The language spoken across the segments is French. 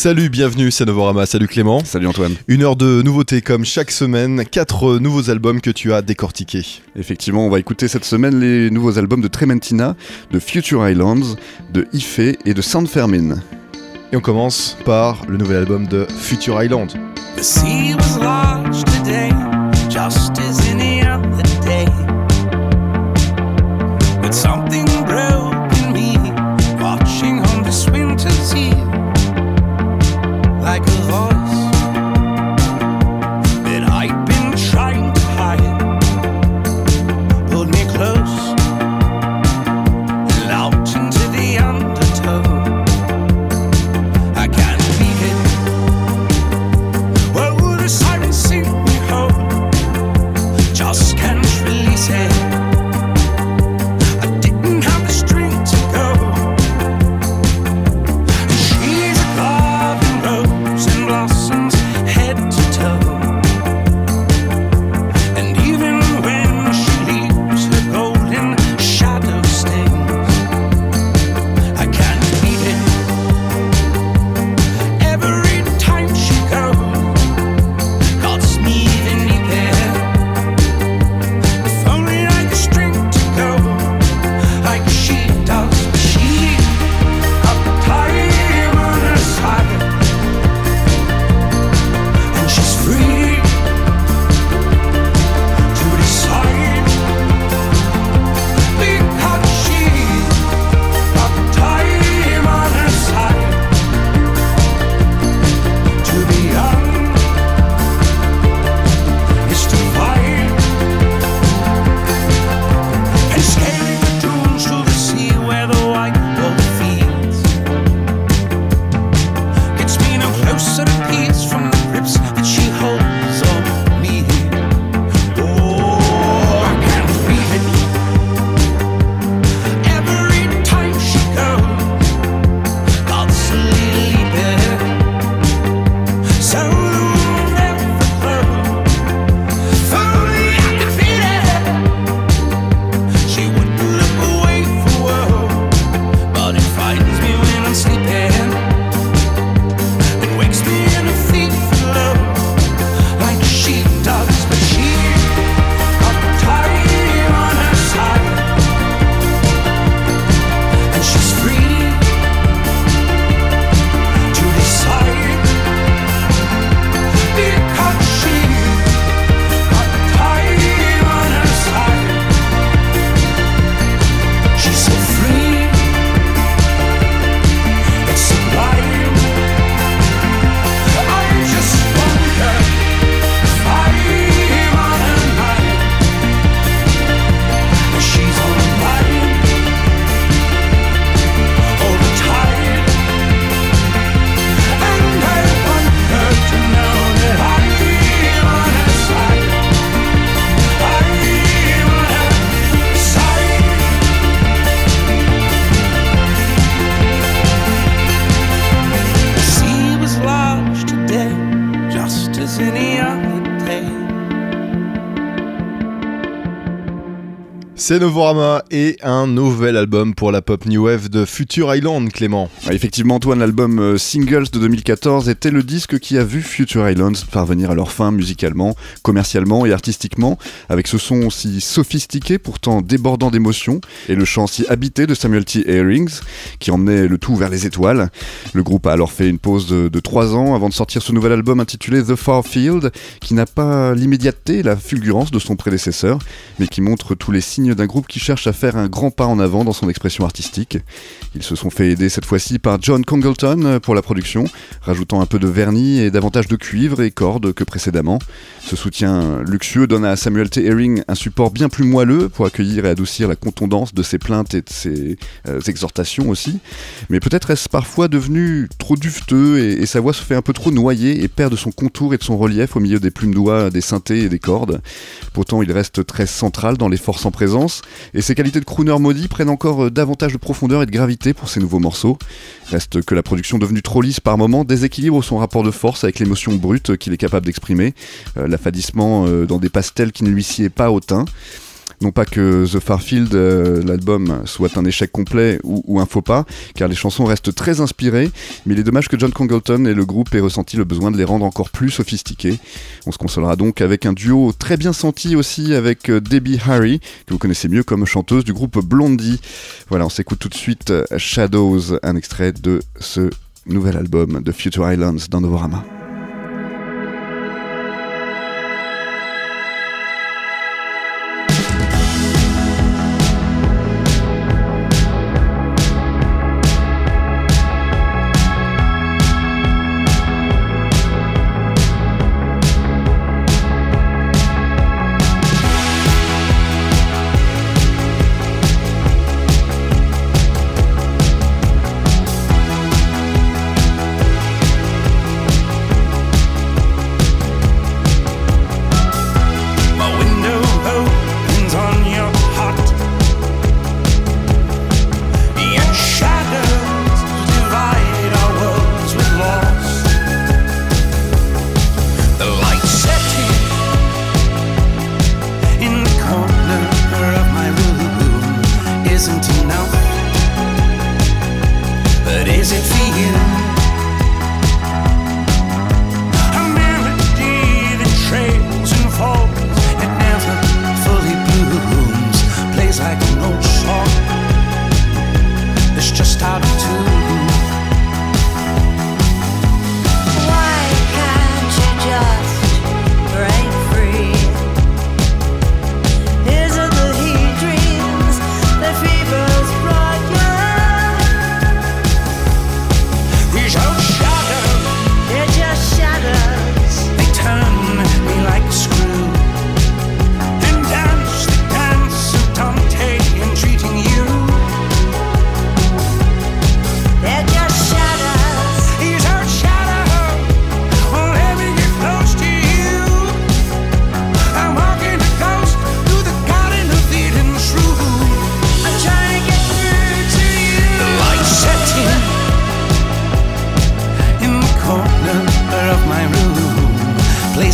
Salut, bienvenue, c'est Novorama. Salut Clément. Salut Antoine. Une heure de nouveautés comme chaque semaine, quatre nouveaux albums que tu as décortiqués. Effectivement, on va écouter cette semaine les nouveaux albums de Trementina, de Future Islands, de Ife et de Sound Fermin. Et on commence par le nouvel album de Future Island. The sea was large today, just as any other day. C'est Novorama et un nouvel album pour la pop new wave de Future Island, Clément. Ah, Effectivement, Antoine, l'album euh, Singles de 2014 était le disque qui a vu Future Islands parvenir à leur fin musicalement, commercialement et artistiquement, avec ce son si sophistiqué, pourtant débordant d'émotions, et le chant si habité de Samuel T. Herrings, qui emmenait le tout vers les étoiles. Le groupe a alors fait une pause de, de trois ans avant de sortir ce nouvel album intitulé The Far Field, qui n'a pas l'immédiateté et la fulgurance de son prédécesseur, mais qui montre tous les signes d'un groupe qui cherche à faire un grand pas en avant dans son expression artistique. Ils se sont fait aider cette fois-ci par John Congleton pour la production, rajoutant un peu de vernis et davantage de cuivre et cordes que précédemment. Ce soutien luxueux donne à Samuel T. Herring un support bien plus moelleux pour accueillir et adoucir la contondance de ses plaintes et de ses euh, exhortations aussi. Mais peut-être est-ce parfois devenu trop duveteux et, sa voix se fait un peu trop noyer et perd de son contour et de son relief au milieu des plumes d'oie, des synthés et des cordes. Pourtant, il reste très central dans les forces en et ses qualités de crooner maudit prennent encore euh, davantage de profondeur et de gravité pour ces nouveaux morceaux. Reste que la production devenue trop lisse par moments déséquilibre son rapport de force avec l'émotion brute qu'il est capable d'exprimer, euh, l'affadissement euh, dans des pastels qui ne lui sied pas au teint. Non pas que The Farfield, euh, l'album, soit un échec complet ou, un faux pas, car les chansons restent très inspirées, mais il est dommage que John Congleton et le groupe aient ressenti le besoin de les rendre encore plus sophistiqués. On se consolera donc avec un duo très bien senti aussi avec euh, Debbie Harry, que vous connaissez mieux comme chanteuse du groupe Blondie. Voilà, on s'écoute tout de suite euh, Shadows, un extrait de ce nouvel album de Future Islands dans Novorama.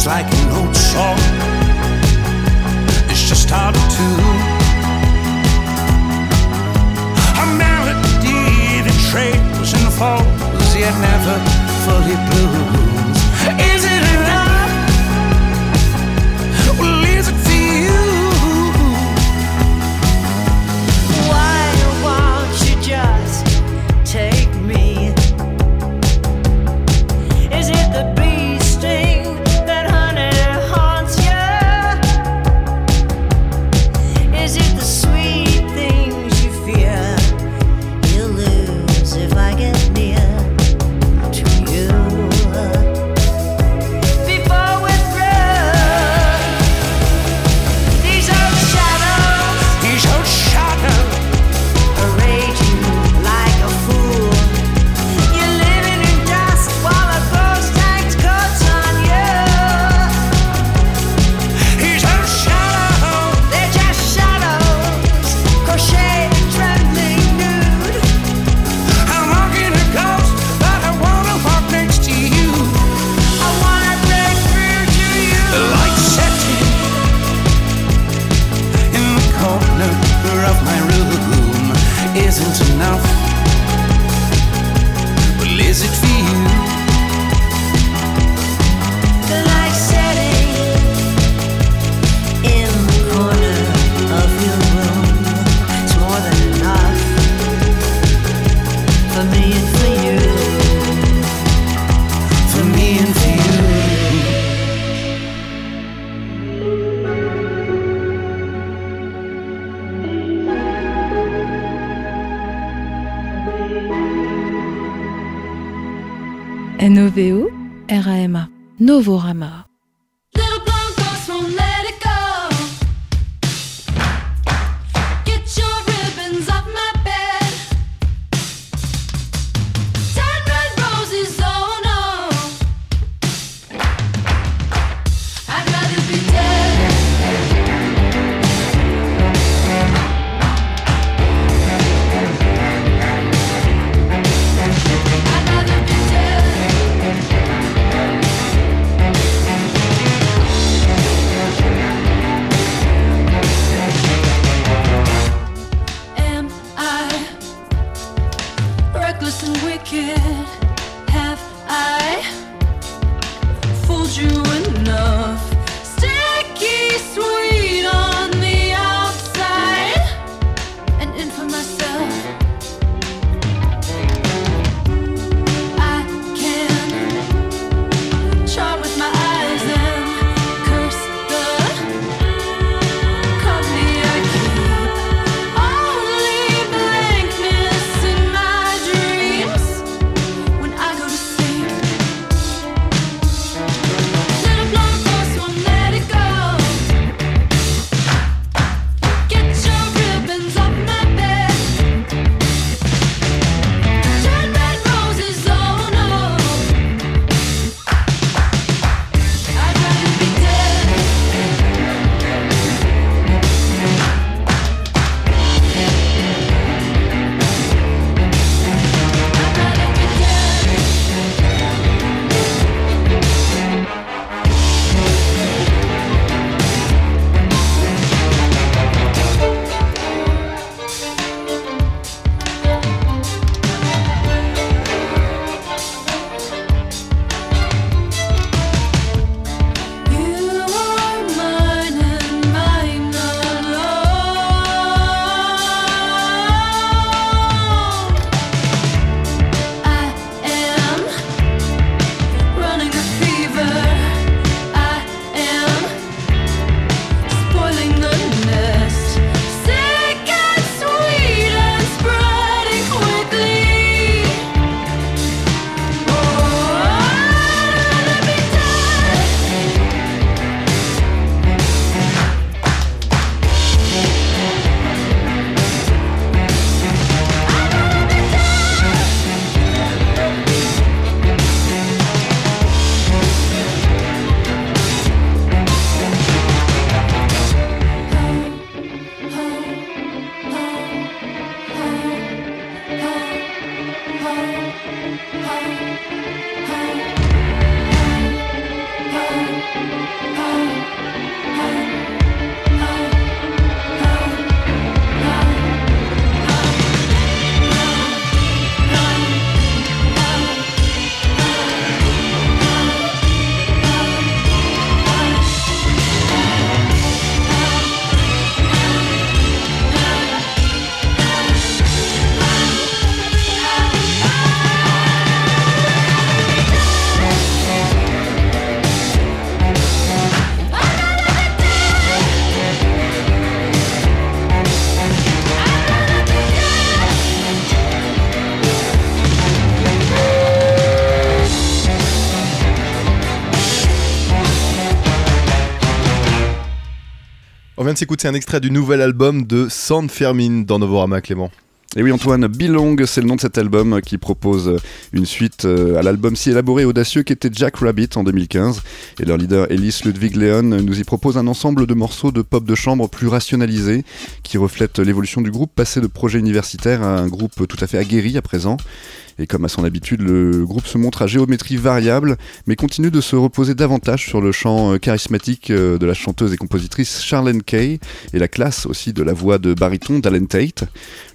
Like an old song. It's just hard to tune. A melody that trails and falls, yet never fully blooms. Novorama. Vient de s'écouter un extrait du nouvel album de San Fermin dans Novorama Clément. Et oui Antoine, Belong, c'est le nom de cet album qui propose une suite euh, à l'album si élaboré et audacieux qu'était Jack Rabbit en 2015. Et leur leader Ellis Ludwig Leon nous y propose un ensemble de morceaux de pop de chambre plus rationalisés qui reflètent l'évolution du groupe passé de projet universitaire à un groupe tout à fait aguerri à présent. Et comme à son habitude, le groupe se montre à géométrie variable, mais continue de se reposer davantage sur le chant euh, charismatique euh, de la chanteuse et compositrice Charlene Kay et la classe aussi de la voix de baryton d'Alan Tate.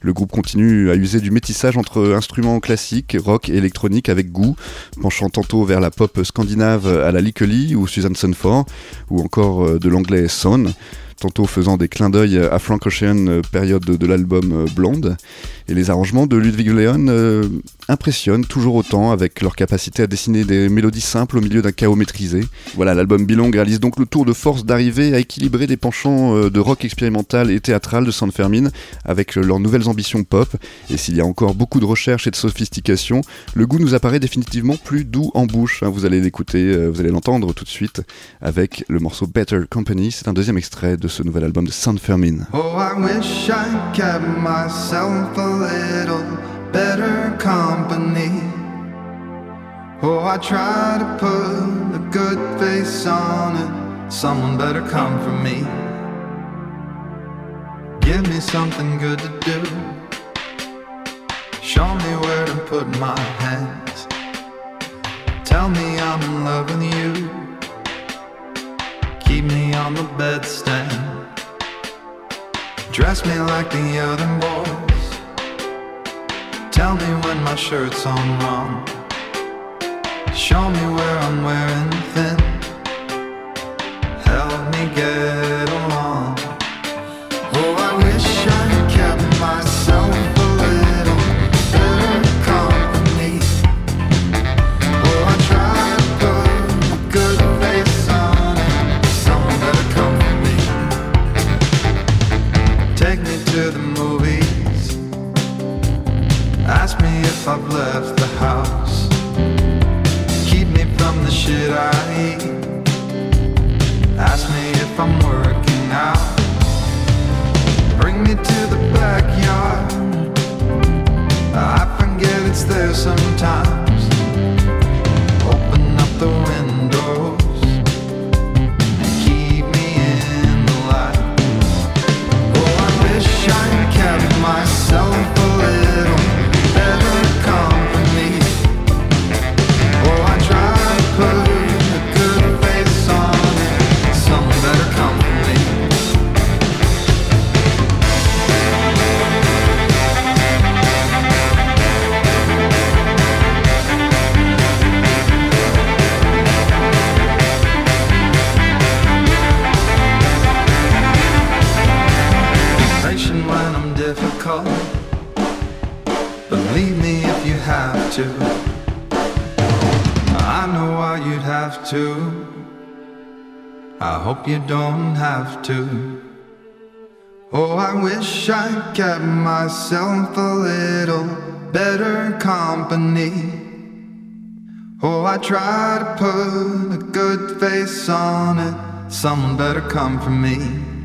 Le groupe continue à user du métissage entre instruments classiques, rock et électronique avec goût, penchant tantôt vers la pop scandinave à la Likely ou Susan Sunford, ou encore euh, de l'anglais Son tantôt faisant des clins d'œil à Frank Ocean, période de, l'album Blonde. Et les arrangements de Ludwig Leon impressionnent toujours autant avec leur capacité à dessiner des mélodies simples au milieu d'un chaos maîtrisé. Voilà, l'album Belong réalise donc le tour de force d'arriver à équilibrer des penchants euh, de rock expérimental et théâtral de San Fermin avec euh, leurs nouvelles ambitions pop. Et s'il y a encore beaucoup de recherche et de sophistication, le goût nous apparaît définitivement plus doux en bouche. hein. Vous allez l'écouter, euh, vous allez l'entendre tout de suite avec le morceau Better Company. C'est un deuxième extrait de ce nouvel album de San Fermin. Oh, better company. Oh, I try to put a good face on it. Someone better come for me. Give me something good to do. Show me where to put my hands. Tell me I'm in love with you. Keep me on the bedstand. Dress me like the other boys. Tell me when my shirt's on wrong. Show me where I'm wearing thin. Help me get there sometime. To. I know why you'd have to. I hope you don't have to. Oh, I wish I kept myself a little better company. Oh, I try to put a good face on it. Someone better come for me.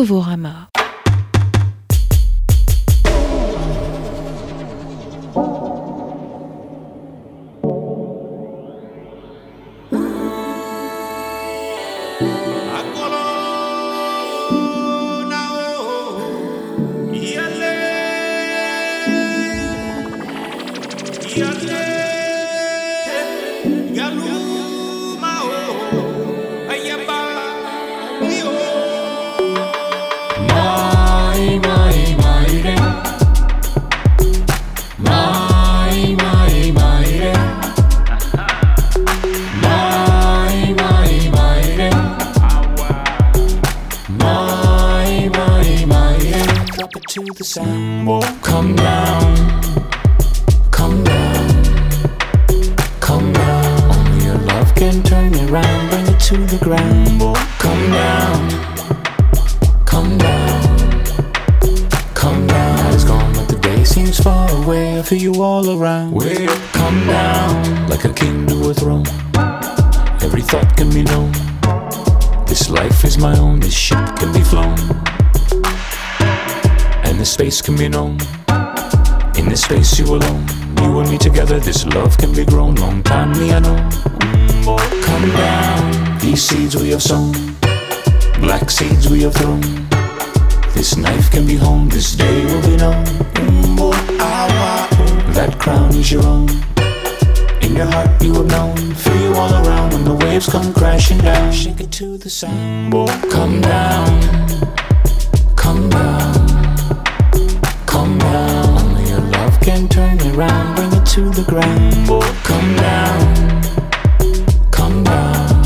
Novorama. Sound. Whoa, come down, come down, come down. Only your love can turn me round, bring it to the ground. Whoa, come down, come down, come down. Night is gone, but the day seems far away. I feel you all around. Well, come down like a king to a throne. Every thought can be known. This life is my own, this ship space can be known. In this space you alone, you and me together, this love can be grown. Long time me I know. Come down. These seeds we have sown, black seeds we have thrown. This knife can be honed, this day will be known. That crown is your own. In your heart you have known, feel you all around when the waves come crashing down. Shake it to the sound. Come down, the ground. Come down, come down,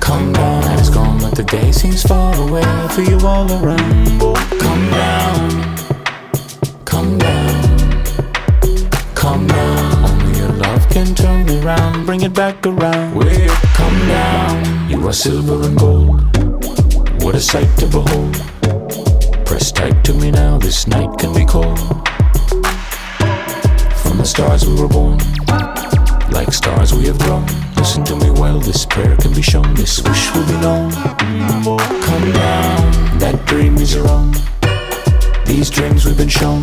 come down. Night is gone, but the day seems far away. Feel you all around. Come down, come down. Come down, only your love can turn me round, bring it back around. Well, come down, you are silver and gold. What a sight to behold. Press tight to me now, this night can be cold. The stars we were born, like stars we have grown. Listen to me well, this prayer can be shown, this wish will be known. Come down, that dream is your own. These dreams we've been shown.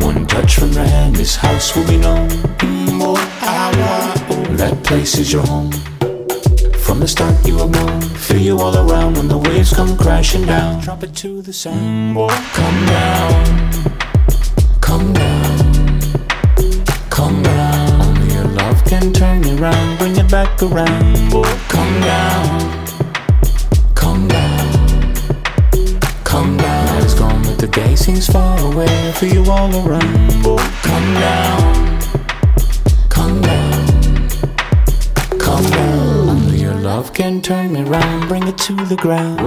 One touch from your hand, this house will be known. That place is your home. From the start you have known, feel you all around when the waves come crashing down. Drop it to the boy. Come down, can turn me round, bring it back around, boy. Come down, come down. Come down, night is gone, but the day seems far away. Feel you all around. Boy, come down, come down, come down. Only your love can turn me round, bring it to the ground.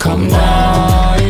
Come down,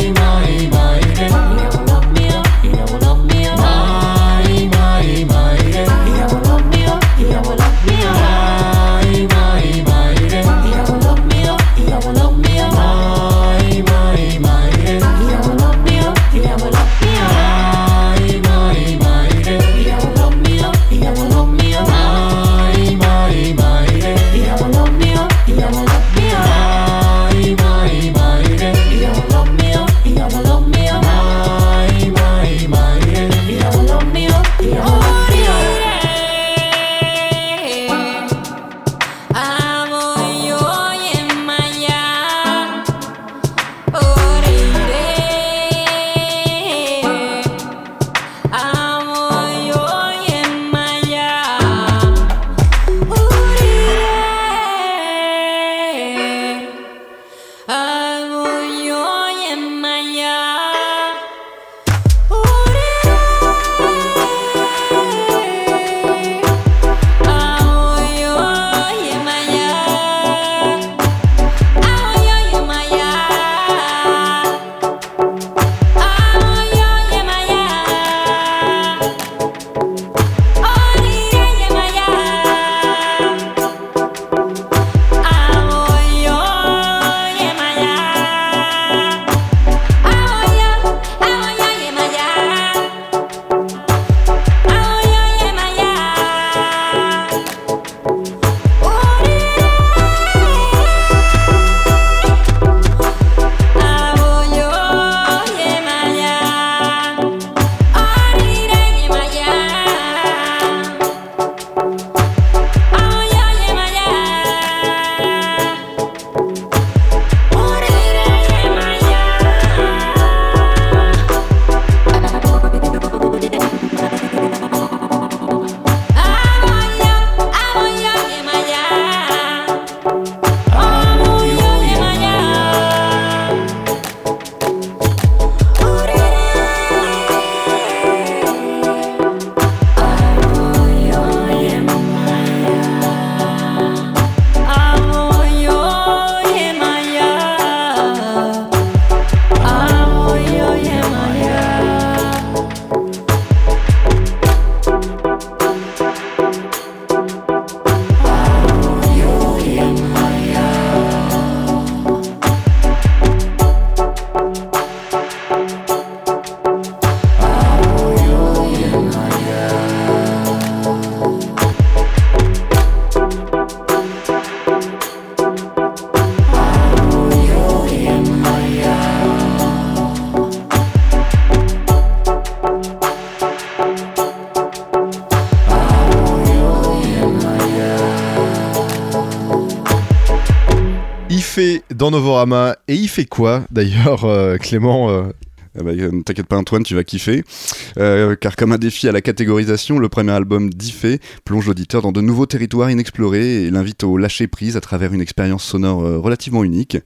dans Novorama et il fait quoi d'ailleurs, euh, Clément euh, Eh ben, euh, ne t'inquiète pas Antoine, tu vas kiffer. Car comme un défi à la catégorisation, le premier album d'Ife plonge l'auditeur dans de nouveaux territoires inexplorés et l'invite au lâcher prise à travers une expérience sonore relativement unique.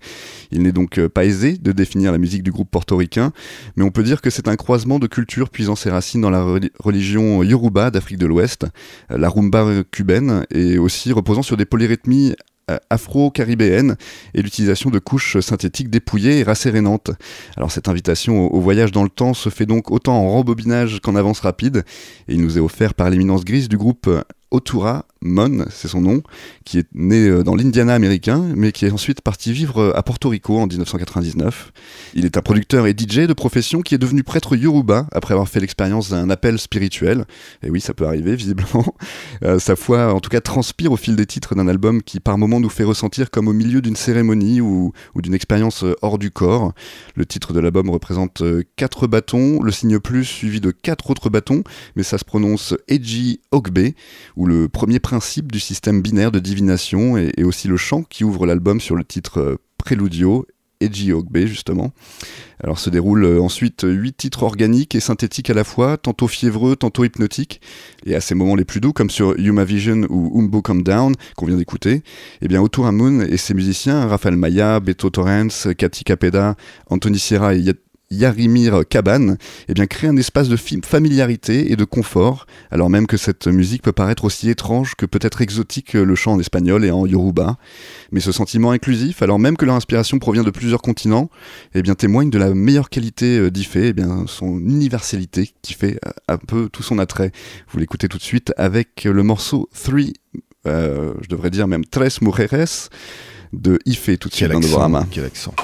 Il n'est donc pas aisé de définir la musique du groupe portoricain, mais on peut dire que c'est un croisement de cultures puisant ses racines dans la reli- religion Yoruba d'Afrique de l'Ouest, la rumba cubaine et aussi reposant sur des polyrythmies euh, afro-caribéennes et l'utilisation de couches synthétiques dépouillées et rassérénantes. Alors cette invitation au, au voyage dans le temps se fait donc autant en rembobinage qu'en avance rapide et il nous est offert par l'éminence grise du groupe euh, Otura Mon, c'est son nom, qui est né euh, dans l'Indiana américain, mais qui est ensuite parti vivre euh, à Porto Rico en 1999. Il est un producteur et DJ de profession qui est devenu prêtre yoruba après avoir fait l'expérience d'un appel spirituel. Et oui, ça peut arriver, visiblement. Euh, sa foi, en tout cas, transpire au fil des titres d'un album qui, par moments, nous fait ressentir comme au milieu d'une cérémonie ou, d'une expérience hors du corps. Le titre de l'album représente quatre bâtons, le signe plus suivi de quatre autres bâtons, mais ça se prononce Eji Ogbe, ou le premier principe du système binaire de divination, et, aussi le chant qui ouvre l'album sur le titre euh, Préludio, Eji Ogbe justement. Alors se déroulent euh, ensuite huit titres organiques et synthétiques à la fois, tantôt fiévreux, tantôt hypnotiques, et à ces moments les plus doux, comme sur Yuma Vision ou Umbo Come Down, qu'on vient d'écouter, eh bien Autour Moon et ses musiciens, Rafael Maya, Beto Torrens, Cathy Capeda, Anthony Sierra et Yarimir Kaban, eh bien, créent un espace de familiarité et de confort, alors même que cette musique peut paraître aussi étrange que peut-être exotique le chant en espagnol et en yoruba. Mais ce sentiment inclusif, alors même que leur inspiration provient de plusieurs continents, eh bien, témoigne de la meilleure qualité euh, d'Ife, eh bien, son universalité qui fait euh, un peu tout son attrait. Vous l'écoutez tout de suite avec le morceau Three, euh, je devrais dire même Tres Mujeres de Ife tout de suite dans quel accent.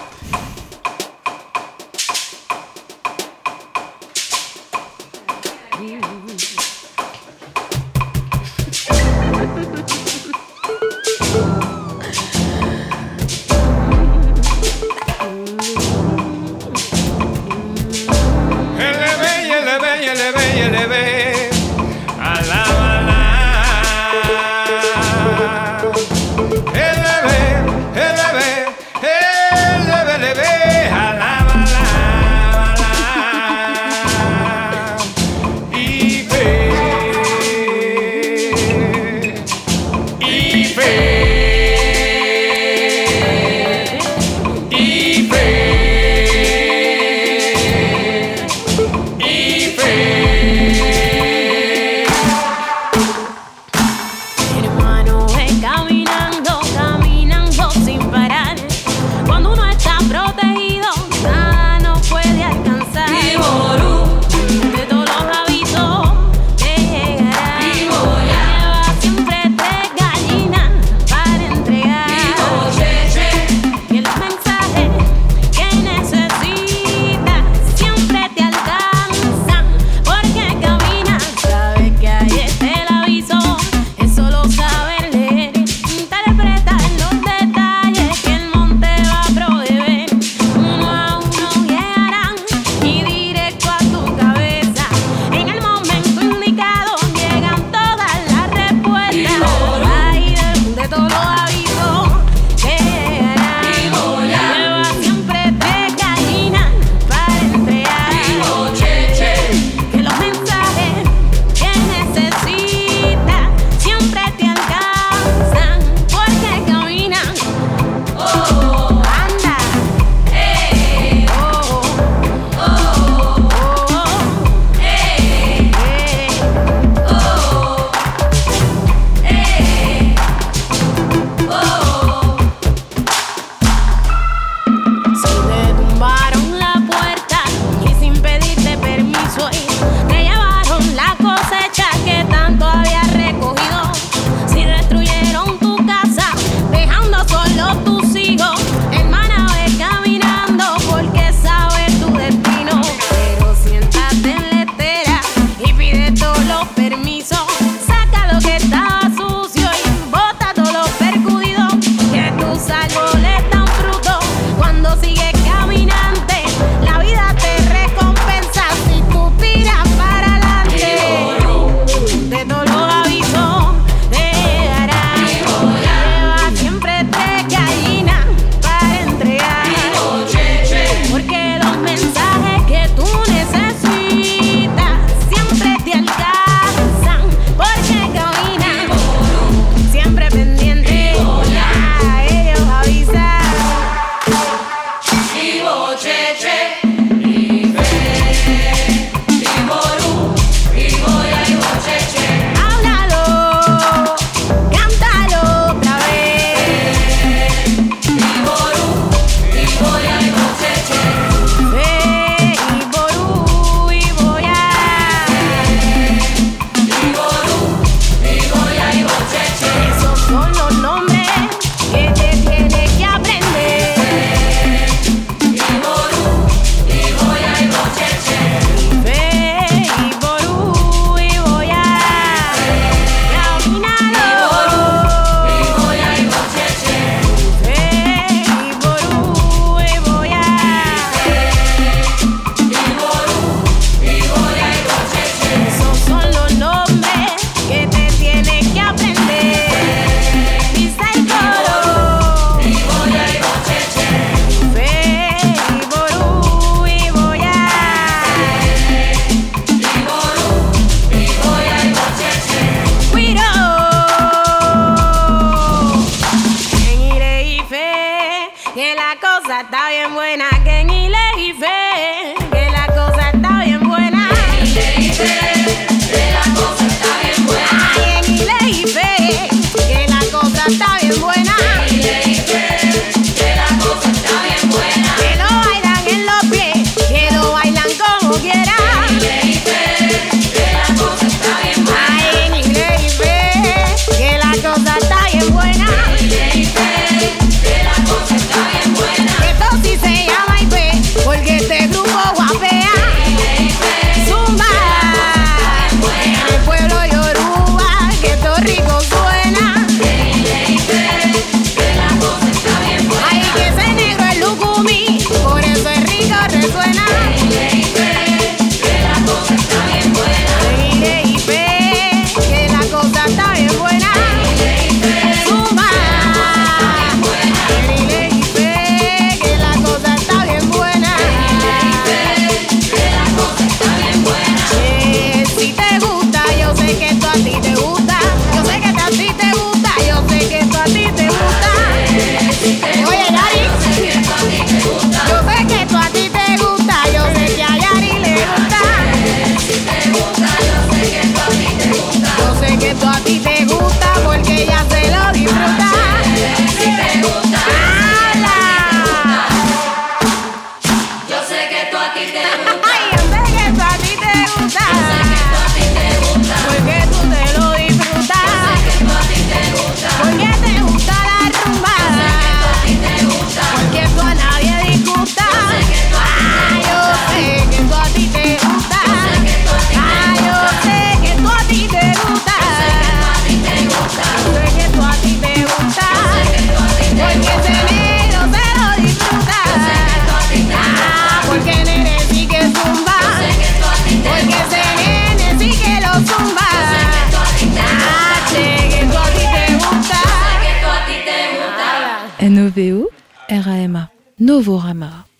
RAMA, Novorama.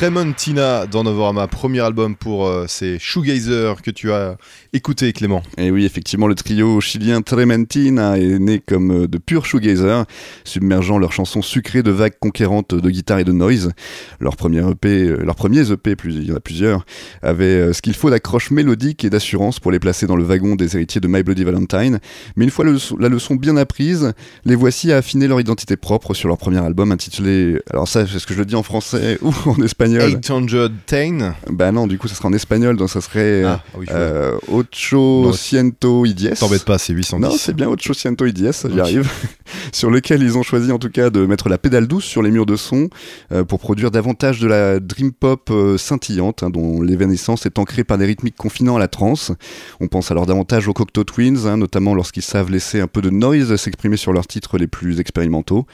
Trementina dans Novorama, premier album pour euh, ces shoegazer que tu as écouté Clément. Et oui, effectivement, le trio chilien Trementina est né comme euh, de purs shoegazer, submergeant leurs chansons sucrées de vagues conquérantes de guitare et de noise. Leur premier EP, euh, leurs premiers EP, il y en a plusieurs, avaient ce qu'il faut d'accroche mélodique et d'assurance pour les placer dans le wagon des héritiers de My Bloody Valentine. Mais une fois la leçon bien apprise, les voici à affiner leur identité propre sur leur premier album intitulé. Alors ça, est-ce que je le dis en français ou en espagnol 810 Bah non, du coup, ça sera en espagnol, donc ça serait Ah, oui, je vois. euh, Ocho Ciento y diez. T'embête pas, c'est 810. Non, c'est bien Ocho Ciento y diez, j'y arrive. sur lequel ils ont choisi en tout cas de mettre la pédale douce sur les murs de son euh, pour produire davantage de la dream pop euh, scintillante, hein, dont l'évanescence est ancrée par des rythmiques confinants à la trance. On pense alors davantage aux Cocteau Twins, hein, notamment lorsqu'ils savent laisser un peu de noise s'exprimer sur leurs titres les plus expérimentaux.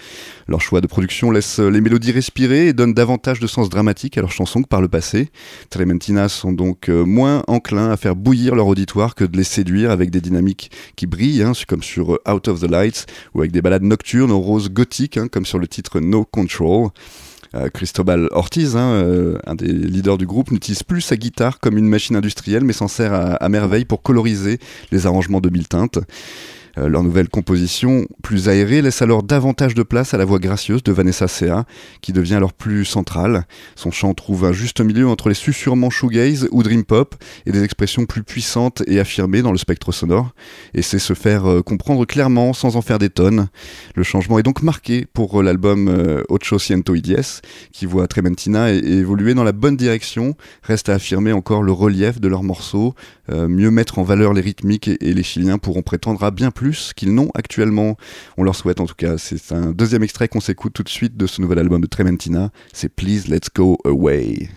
Leur choix de production laisse les mélodies respirer et donne davantage de sens dramatique à leurs chansons que par le passé. Trementina sont donc euh, moins enclins à faire bouillir leur auditoire que de les séduire avec des dynamiques qui brillent, hein, comme sur euh, Out of the Lights, ou avec des ballades nocturnes aux roses gothiques, hein, comme sur le titre No Control. Euh, Cristobal Ortiz, hein, un des leaders du groupe, n'utilise plus sa guitare comme une machine industrielle, mais s'en sert à merveille pour coloriser les arrangements de mille teintes. Euh, leur nouvelle composition, plus aérée, laisse alors davantage de place à la voix gracieuse de Vanessa Sea, qui devient alors plus centrale. Son chant trouve un juste milieu entre les susurrements shoegaze ou dream pop et des expressions plus puissantes et affirmées dans le spectre sonore, et c'est se faire euh, comprendre clairement sans en faire des tonnes. Le changement est donc marqué pour euh, l'album Ocho Ciento y Diez, qui voit Trementina évoluer dans la bonne direction, reste à affirmer encore le relief de leurs morceaux, mieux mettre en valeur les rythmiques et, et les Chiliens pourront prétendre à bien plus qu'ils n'ont actuellement. On leur souhaite en tout cas. C'est un deuxième extrait qu'on s'écoute tout de suite de ce nouvel album de Trementina. C'est Please Let's Go Away.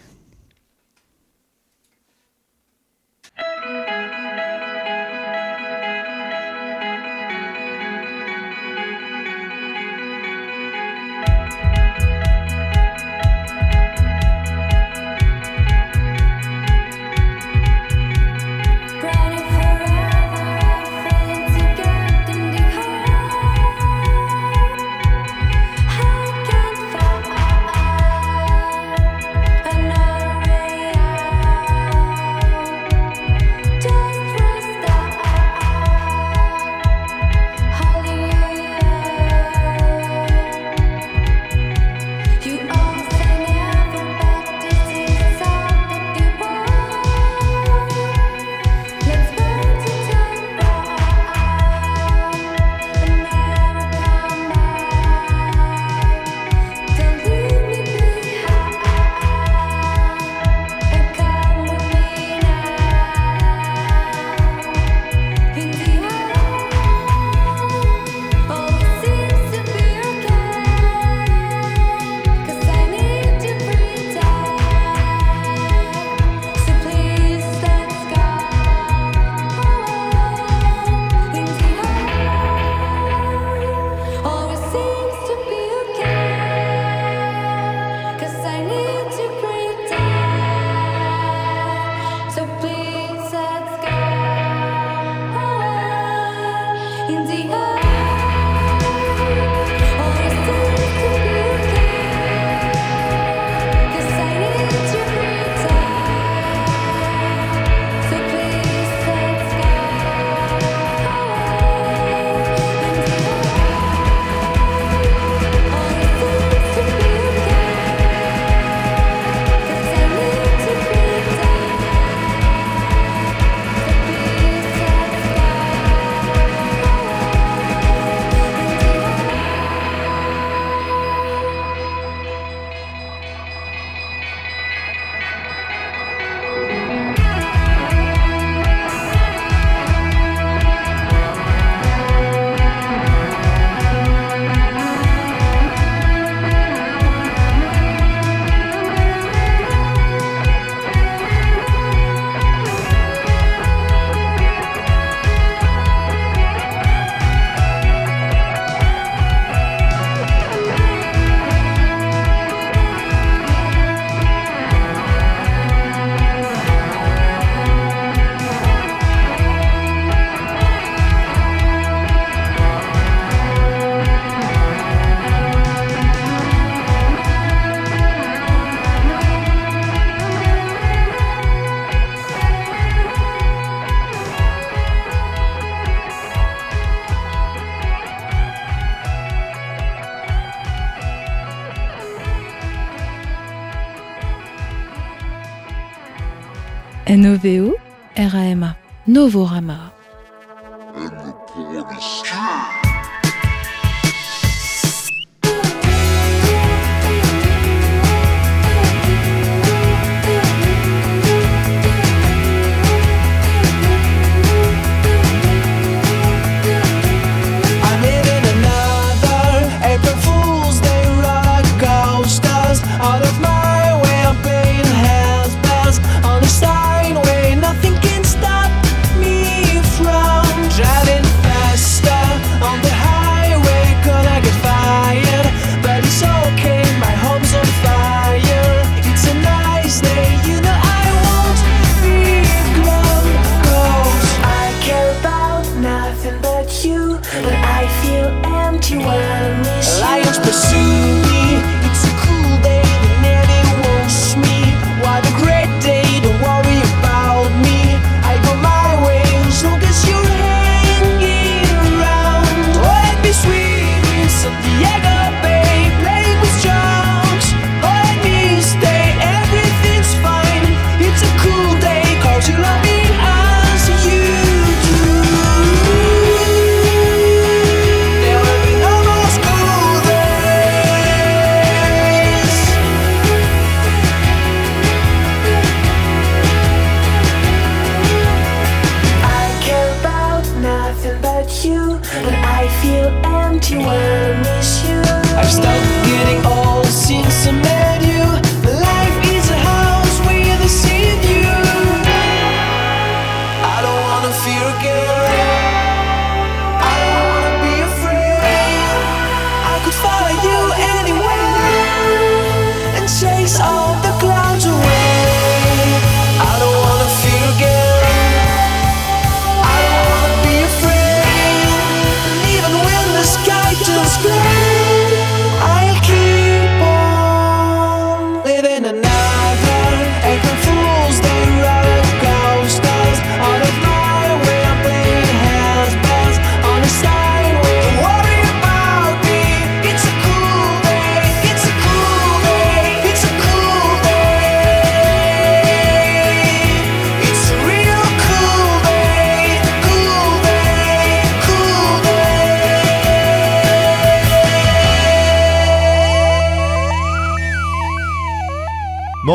Novorama.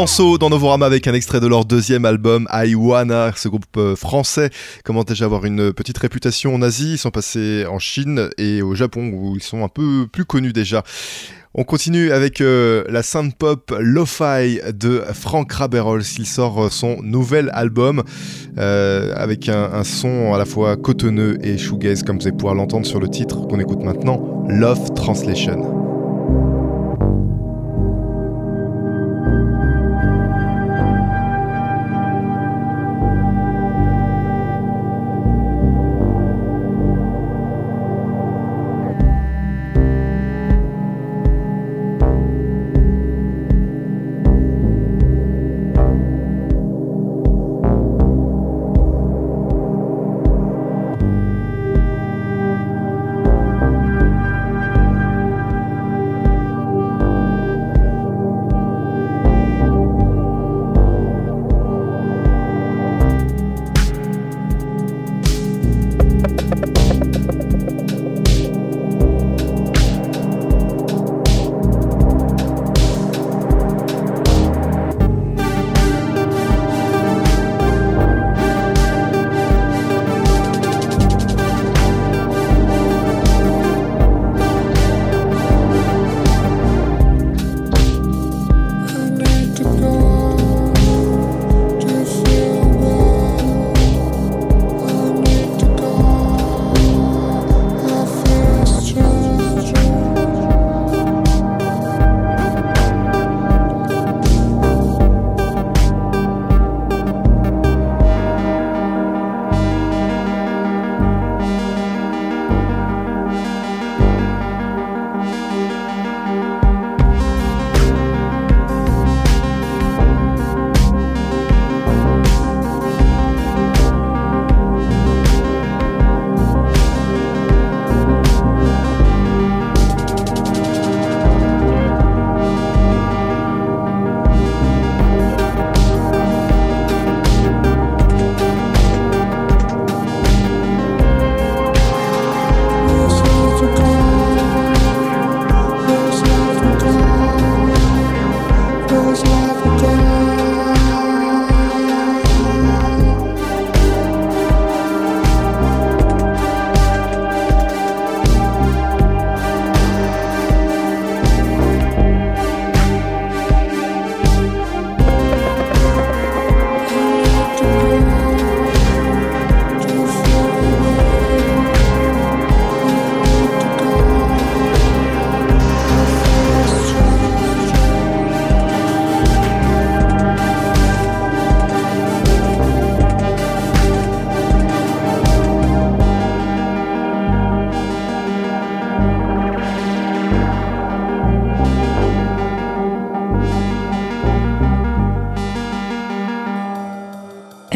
Dans Novorama avec un extrait de leur deuxième album Iwana. Ce groupe euh, français commence déjà à avoir une petite réputation en Asie. Ils sont passés en Chine et au Japon où ils sont un peu plus connus déjà. On continue avec euh, la synth pop Lo-Fi de Frank Raberol. Il sort euh, son nouvel album avec un, un, son à la fois cotonneux et shoegaze, comme vous allez pouvoir l'entendre sur le titre qu'on écoute maintenant, Love Translation.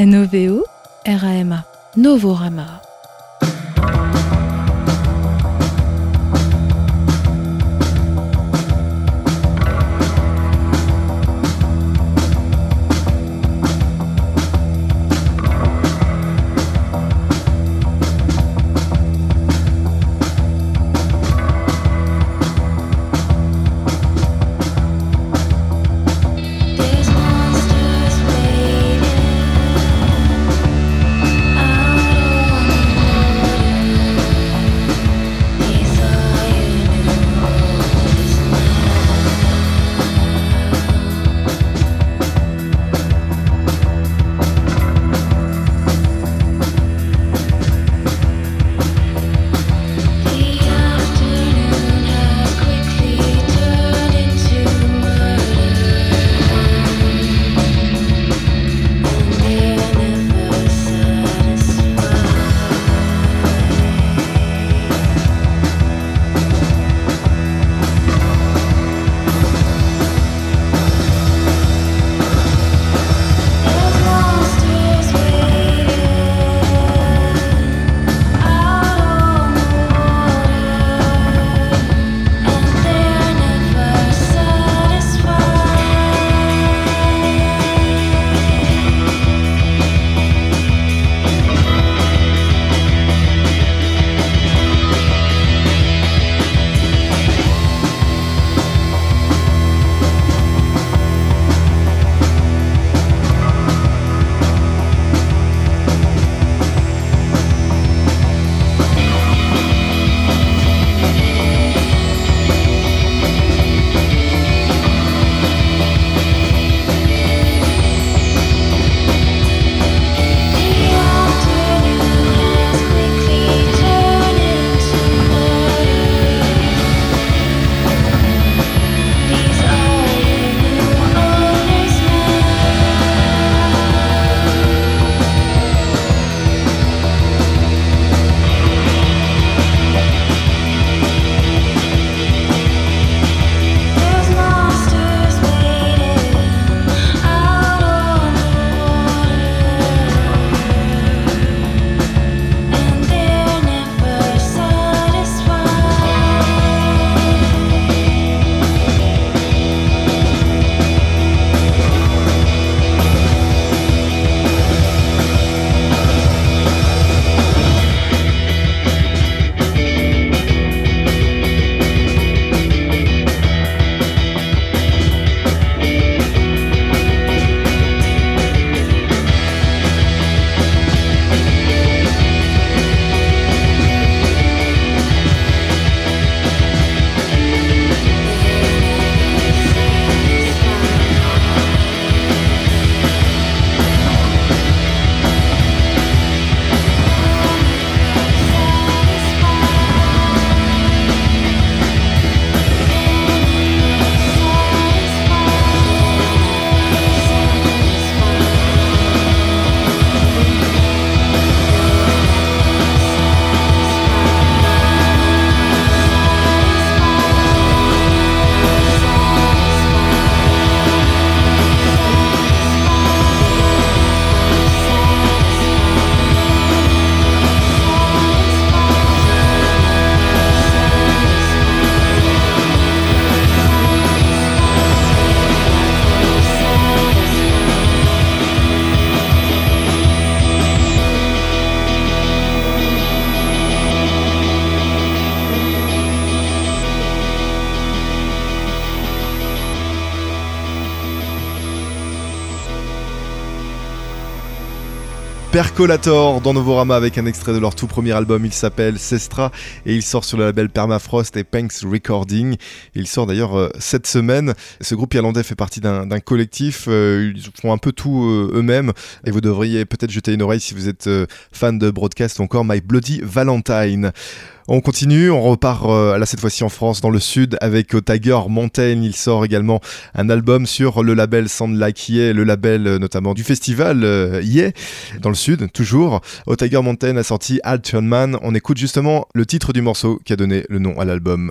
N-O-V-O R-A-M-A. Novorama. Percolator dans Novorama avec un extrait de leur tout premier album. Il s'appelle Sestra et il sort sur le label Permafrost et Panks Recording. Il sort d'ailleurs euh, cette semaine. Ce groupe irlandais fait partie d'un collectif. euh, ils font un peu tout euh, eux-mêmes et vous devriez peut-être jeter une oreille si vous êtes fan de broadcast ou encore My Bloody Valentine. On continue, on repart euh, là cette fois-ci en France, dans le sud, avec euh, Tiger Mountain. Il sort également un album sur le label Sound Like Yeah, le label euh, notamment du festival euh, Yeah, dans le sud, toujours. Au Tiger Mountain a sorti Alton Man. On écoute justement le titre du morceau qui a donné le nom à l'album.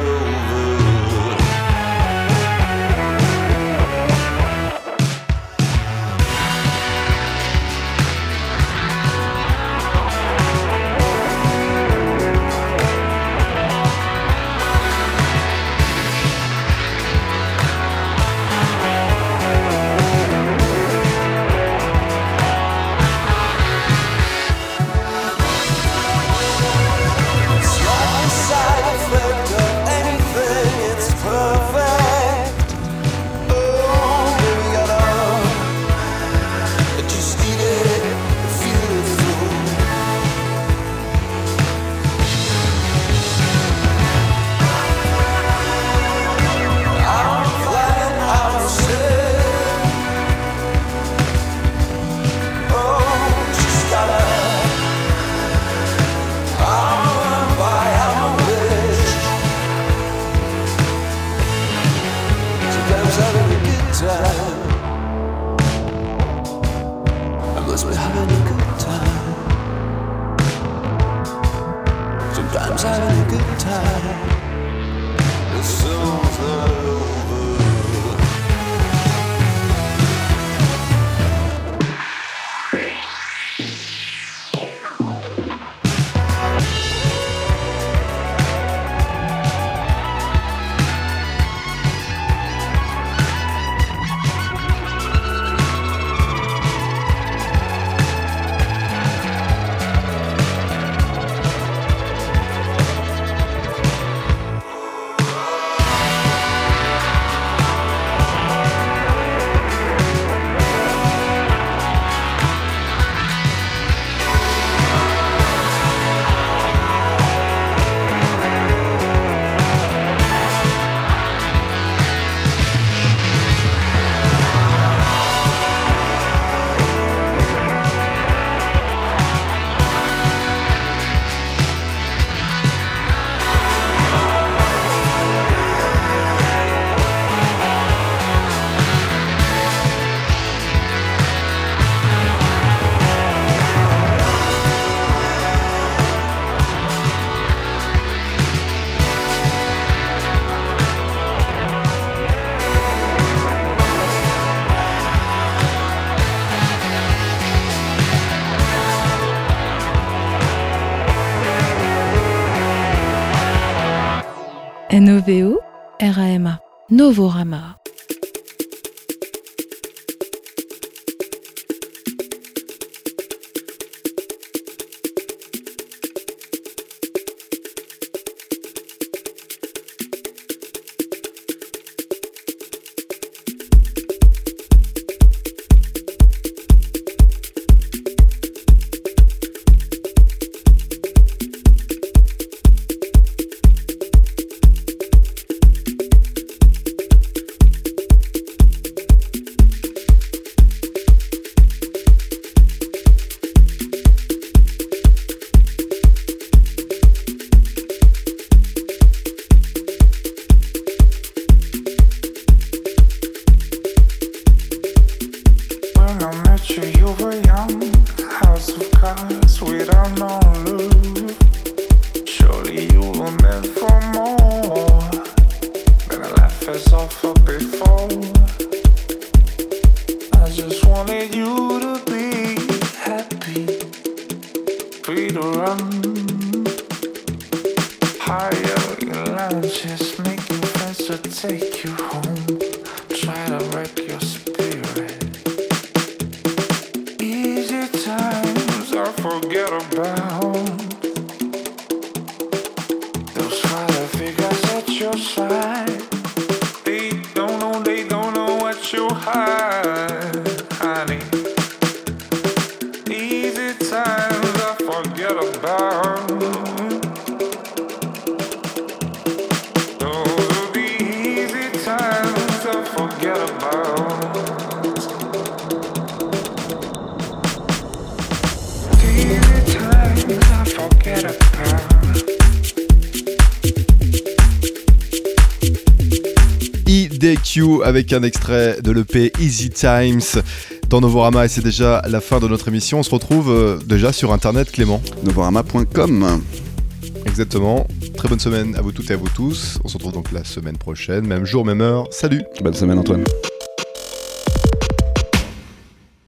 Novorama avec un extrait de l'EP Easy Times dans Novorama et c'est déjà la fin de notre émission. On se retrouve euh, déjà sur internet Clément. Novorama.com. Exactement. Très bonne semaine à vous toutes et à vous tous. On se retrouve donc la semaine prochaine, même jour, même heure. Salut Bonne semaine Antoine.